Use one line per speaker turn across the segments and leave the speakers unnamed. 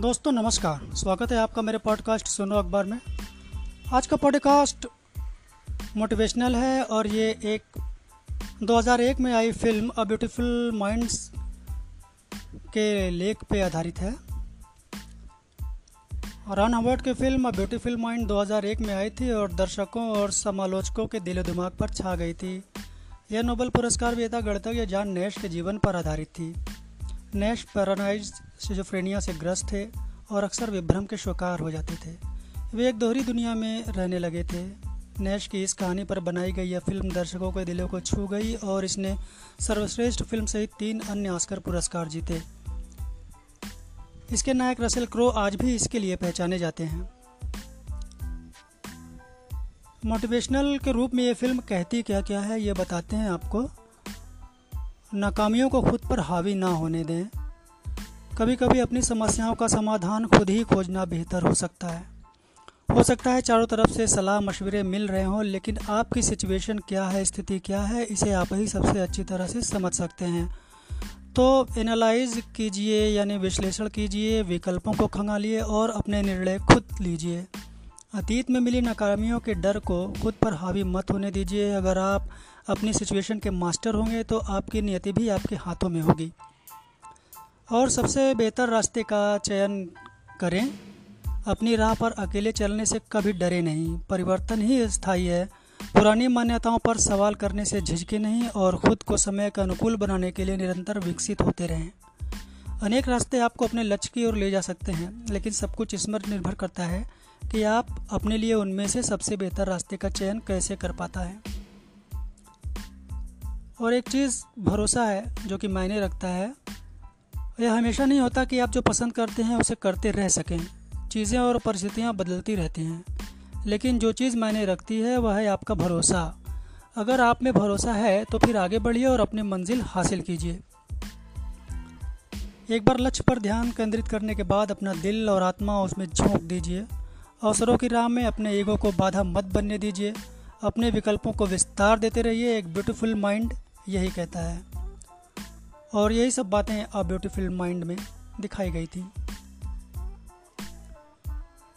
दोस्तों, नमस्कार। स्वागत है आपका मेरे पॉडकास्ट सुनो अखबार में। आज का पॉडकास्ट मोटिवेशनल है और ये एक 2001 में आई फ़िल्म अ ब्यूटीफुल माइंड्स के लेख पे आधारित है। रन अवार्ड की फ़िल्म अ ब्यूटीफुल माइंड 2001 में आई थी और दर्शकों और समालोचकों के दिलो दिमाग पर छा गई थी। यह नोबेल पुरस्कार विजेता गणतज्ञ जॉन नेश के जीवन पर आधारित थी। नैश पैरानाइज सिजोफ्रेनिया से ग्रस्त थे और अक्सर विभ्रम के शिकार हो जाते थे। वे एक दोहरी दुनिया में रहने लगे थे। नैश की इस कहानी पर बनाई गई यह फ़िल्म दर्शकों के दिलों को छू गई और इसने सर्वश्रेष्ठ फ़िल्म सहित तीन अन्य ऑस्कर पुरस्कार जीते। इसके नायक रसेल क्रो आज भी इसके लिए पहचाने जाते हैं। मोटिवेशनल के रूप में ये फ़िल्म कहती क्या क्या है, ये बताते हैं आपको। नाकामियों को खुद पर हावी ना होने दें। कभी कभी अपनी समस्याओं का समाधान खुद ही खोजना बेहतर हो सकता है। हो सकता है चारों तरफ़ से सलाह मशवरे मिल रहे हों, लेकिन आपकी सिचुएशन क्या है, स्थिति क्या है, इसे आप ही सबसे अच्छी तरह से समझ सकते हैं। तो एनालाइज कीजिए, यानी विश्लेषण कीजिए, विकल्पों को खंगालिए और अपने निर्णय खुद लीजिए। अतीत में मिली नाकामियों के डर को खुद पर हावी मत होने दीजिए। अगर आप अपनी सिचुएशन के मास्टर होंगे तो आपकी नियति भी आपके हाथों में होगी। और सबसे बेहतर रास्ते का चयन करें। अपनी राह पर अकेले चलने से कभी डरे नहीं। परिवर्तन ही स्थायी है। पुरानी मान्यताओं पर सवाल करने से झिझके नहीं और खुद को समय का अनुकूल बनाने के लिए निरंतर विकसित होते रहें। अनेक रास्ते आपको अपने लक्ष्य की ओर ले जा सकते हैं, लेकिन सब कुछ इस पर निर्भर करता है कि आप अपने लिए उनमें से सबसे बेहतर रास्ते का चयन कैसे कर पाता है। और एक चीज़ भरोसा है जो कि मायने रखता है, यह हमेशा नहीं होता कि आप जो पसंद करते हैं उसे करते रह सकें। चीज़ें और परिस्थितियाँ बदलती रहती हैं, लेकिन जो चीज़ मायने रखती है वह है आपका भरोसा। अगर आप में भरोसा है तो फिर आगे बढ़िए और अपनी मंजिल हासिल कीजिए। एक बार लक्ष्य पर ध्यान केंद्रित करने के बाद अपना दिल और आत्मा उसमें झोंक दीजिए। अवसरों की राह में अपने ईगो को बाधा मत बनने दीजिए। अपने विकल्पों को विस्तार देते रहिए, एक ब्यूटीफुल माइंड यही कहता है। और यही सब बातें अ ब्यूटीफुल माइंड में दिखाई गई थी।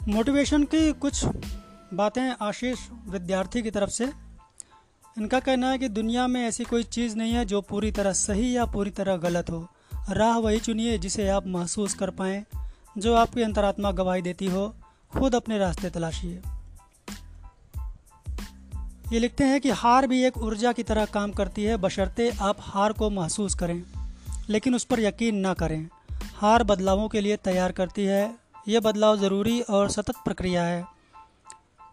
मोटिवेशन की कुछ बातें आशीष विद्यार्थी की तरफ़ से। इनका कहना है कि दुनिया में ऐसी कोई चीज़ नहीं है जो पूरी तरह सही या पूरी तरह गलत हो। राह वही चुनिए जिसे आप महसूस कर पाएँ, जो आपकी अंतरात्मा गवाही देती हो, खुद अपने रास्ते तलाशिए। ये लिखते हैं कि हार भी एक ऊर्जा की तरह काम करती है, बशर्ते आप हार को महसूस करें, लेकिन उस पर यकीन ना करें। हार बदलावों के लिए तैयार करती है यह बदलाव ज़रूरी और सतत प्रक्रिया है।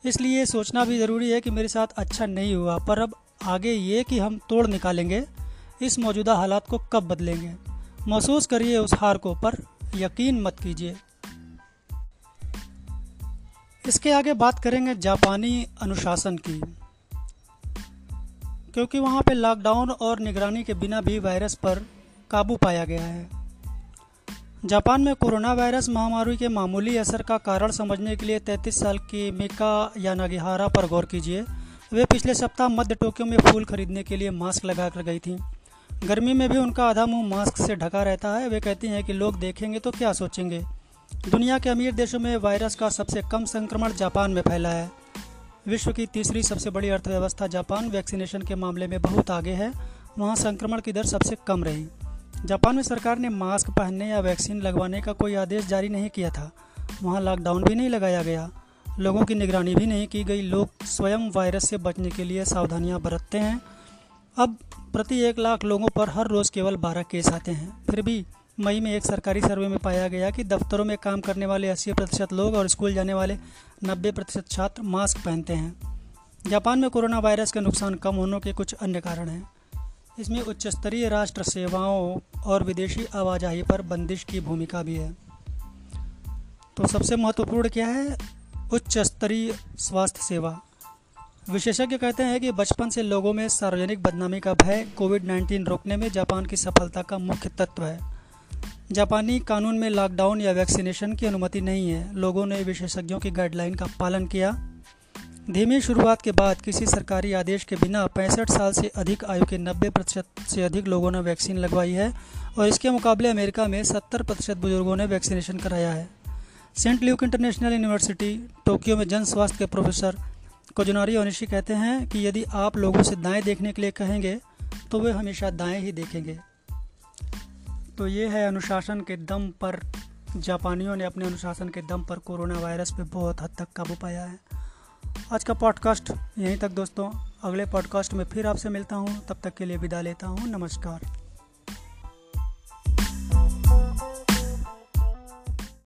इसलिए सोचना भी ज़रूरी है कि मेरे साथ अच्छा नहीं हुआ, पर अब आगे ये कि हम तोड़ निकालेंगे, इस मौजूदा हालात को कब बदलेंगे? महसूस करिए उस हार को पर यकीन मत कीजिए। इसके आगे बात करेंगे जापानी अनुशासन की। क्योंकि वहाँ पे लॉकडाउन और निगरानी के बिना भी वायरस पर काबू पाया गया है। जापान में कोरोना वायरस महामारी के मामूली असर का कारण समझने के लिए 33 साल की मिका यानागिहारा पर गौर कीजिए। वे पिछले सप्ताह मध्य टोक्यो में फूल खरीदने के लिए मास्क लगा कर गई थी। गर्मी में भी उनका आधा मुँह मास्क से ढका रहता है। वे कहती हैं कि लोग देखेंगे तो क्या सोचेंगे। दुनिया के अमीर देशों में वायरस का सबसे कम संक्रमण जापान में फैला है। विश्व की तीसरी सबसे बड़ी अर्थव्यवस्था जापान, वैक्सीनेशन के मामले में बहुत आगे है। वहाँ संक्रमण की दर सबसे कम रही। जापान में सरकार ने मास्क पहनने या वैक्सीन लगवाने का कोई आदेश जारी नहीं किया था। वहाँ लॉकडाउन भी नहीं लगाया गया। लोगों की निगरानी भी नहीं की गई। लोग स्वयं वायरस से बचने के लिए सावधानियाँ बरतते हैं। अब प्रति एक लाख लोगों पर हर रोज़ केवल बारह केस आते हैं। फिर भी मई में एक सरकारी सर्वे में पाया गया कि दफ्तरों में काम करने वाले अस्सी प्रतिशत लोग और स्कूल जाने वाले नब्बे प्रतिशत छात्र मास्क पहनते हैं। जापान में कोरोना वायरस का नुकसान कम होने के कुछ अन्य कारण हैं। इसमें उच्च स्तरीय राष्ट्र सेवाओं और विदेशी आवाजाही पर बंदिश की भूमिका भी है। तो सबसे महत्वपूर्ण क्या है? उच्च स्तरीय स्वास्थ्य सेवा। विशेषज्ञ कहते हैं कि बचपन से लोगों में सार्वजनिक बदनामी का भय कोविड 19 रोकने में जापान की सफलता का मुख्य तत्व है। जापानी कानून में लॉकडाउन या वैक्सीनेशन की अनुमति नहीं है। लोगों ने विशेषज्ञों की गाइडलाइन का पालन किया। धीमी शुरुआत के बाद किसी सरकारी आदेश के बिना पैंसठ साल से अधिक आयु के 90 प्रतिशत से अधिक लोगों ने वैक्सीन लगवाई है और इसके मुकाबले अमेरिका में 70 प्रतिशत बुज़ुर्गों ने वैक्सीनेशन कराया है। Saint Luke international university, Tokyo में जन स्वास्थ्य के प्रोफेसर कोजनारी ओनिशी कहते हैं कि यदि आप लोगों से दाएँ देखने के लिए कहेंगे तो वे हमेशा दाएँ ही देखेंगे। तो ये है अनुशासन के दम पर। जापानियों ने अपने अनुशासन के दम पर कोरोना वायरस पे बहुत हद तक काबू पाया है। आज का पॉडकास्ट यहीं तक दोस्तों। अगले पॉडकास्ट में फिर आपसे मिलता हूँ। तब तक के लिए विदा लेता हूँ। नमस्कार।